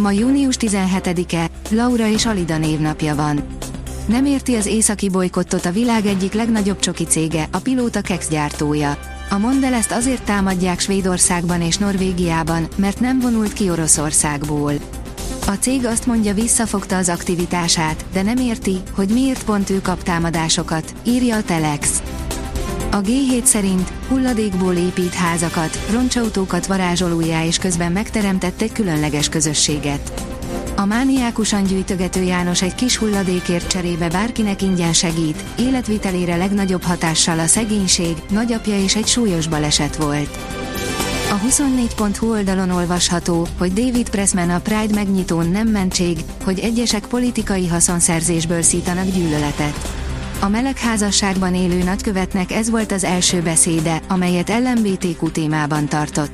Ma június 17-e, Laura és Alida névnapja van. Nem érti az északi bolykottot a világ egyik legnagyobb csoki cége, a Pilóta Kex gyártója. A Mondel ezt azért támadják Svédországban és Norvégiában, mert nem vonult ki Oroszországból. A cég azt mondja visszafogta az aktivitását, de nem érti, hogy miért pont ő kap támadásokat, írja a Telex. A G7 szerint hulladékból épít házakat, roncsautókat varázsolójá és közben megteremtett egy különleges közösséget. A mániákusan gyűjtögető János egy kis hulladékért cserébe bárkinek ingyen segít, életvitelére legnagyobb hatással a szegénység, nagyapja és egy súlyos baleset volt. A 24.hu oldalon olvasható, hogy David Pressman a Pride megnyitón nem mentség, hogy egyesek politikai haszonszerzésből szítanak gyűlöletet. A melegházasságban élő nagykövetnek ez volt az első beszéde, amelyet LMBTQ témában tartott.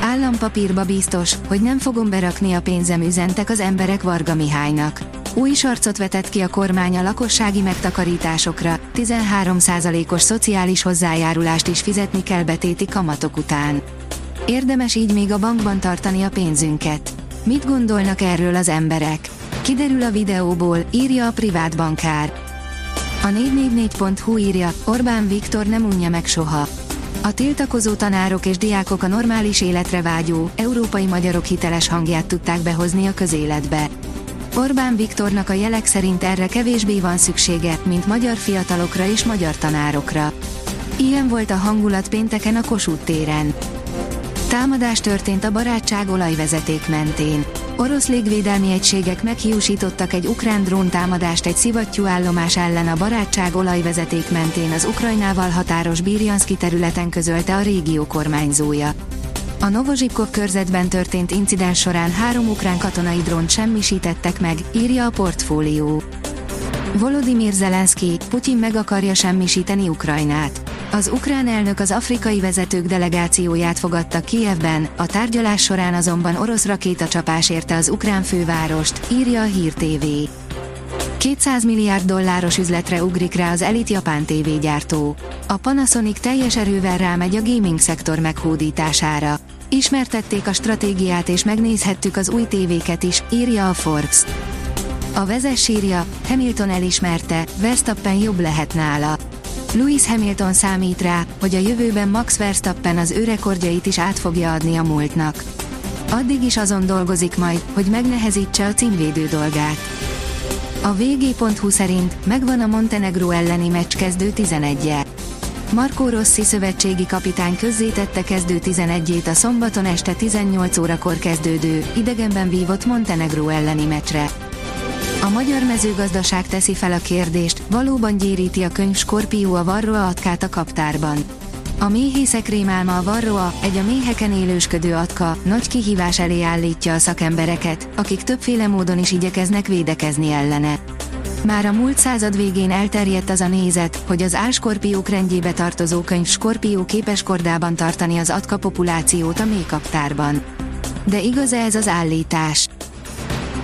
Állampapírba biztos, hogy nem fogom berakni a pénzem üzentek az emberek Varga Mihálynak. Új sarcot vetett ki a kormány a lakossági megtakarításokra, 13%-os szociális hozzájárulást is fizetni kell betéti kamatok után. Érdemes így még a bankban tartani a pénzünket. Mit gondolnak erről az emberek? Kiderül a videóból, írja a privát bankár. A 444.hu írja, Orbán Viktor nem unja meg soha. A tiltakozó tanárok és diákok a normális életre vágyó, európai magyarok hiteles hangját tudták behozni a közéletbe. Orbán Viktornak a jelek szerint erre kevésbé van szüksége, mint magyar fiatalokra és magyar tanárokra. Ilyen volt a hangulat pénteken a Kossuth téren. Támadás történt a barátság olajvezeték mentén. Orosz légvédelmi egységek meghiúsítottak egy ukrán dróntámadást egy szivattyúállomás ellen a barátság olajvezeték mentén az Ukrajnával határos Birjanszki területen közölte a régió kormányzója. A Novozsipkov körzetben történt incidens során három ukrán katonai drónt semmisítettek meg, írja a portfólió. Volodymyr Zelenszky, Putyin meg akarja semmisíteni Ukrajnát. Az ukrán elnök az afrikai vezetők delegációját fogadta Kijevben, a tárgyalás során azonban orosz rakétacsapás érte az ukrán fővárost, írja a Hír TV. 200 milliárd dolláros üzletre ugrik rá az elit japán tévégyártó. A Panasonic teljes erővel rámegy a gaming szektor meghódítására. Ismertették a stratégiát és megnézhettük az új tévéket is, írja a Forbes. A vezes sírja, Hamilton elismerte, Verstappen jobb lehet nála. Lewis Hamilton számít rá, hogy a jövőben Max Verstappen az ő rekordjait is át fogja adni a múltnak. Addig is azon dolgozik majd, hogy megnehezítse a címvédő dolgát. A vg.hu szerint megvan a Montenegro elleni meccs kezdő 11 -je. Marco Rossi szövetségi kapitány közzétette kezdő 11-ét a szombaton este 18 órakor kezdődő, idegenben vívott Montenegro elleni meccsre. A magyar mezőgazdaság teszi fel a kérdést, valóban gyéríti a könyv Skorpió a Varroa atkát a kaptárban. A méhészek rémálma a Varroa, egy a méheken élősködő atka, nagy kihívás elé állítja a szakembereket, akik többféle módon is igyekeznek védekezni ellene. Már a múlt század végén elterjedt az a nézet, hogy az álskorpiók rendjébe tartozó könyv Skorpió képes kordában tartani az atka populációt a méhkaptárban. De igaz-e ez az állítás?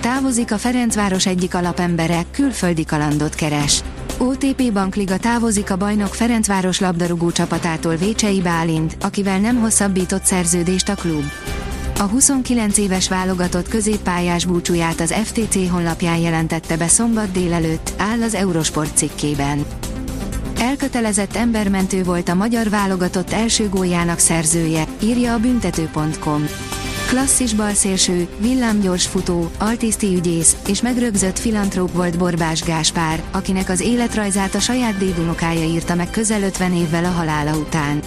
Távozik a Ferencváros egyik alapembere, külföldi kalandot keres. OTP Bankliga távozik a bajnok Ferencváros labdarúgó csapatától Vécsei Bálint, akivel nem hosszabbított szerződést a klub. A 29 éves válogatott középpályás búcsúját az FTC honlapján jelentette be szombat délelőtt, áll az Eurosport cikkében. Elkötelezett embermentő volt a magyar válogatott első góljának szerzője, írja a büntető.com klasszis balszélső, villámgyors futó, altiszti ügyész és megrögzött filantróp volt Borbás Gáspár, akinek az életrajzát a saját dédunokája írta meg közel 50 évvel a halála után.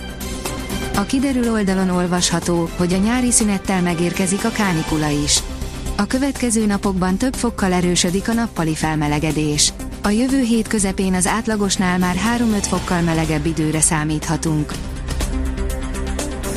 A kiderül oldalon olvasható, hogy a nyári szünettel megérkezik a kánikula is. A következő napokban több fokkal erősödik a nappali felmelegedés. A jövő hét közepén az átlagosnál már 3-5 fokkal melegebb időre számíthatunk.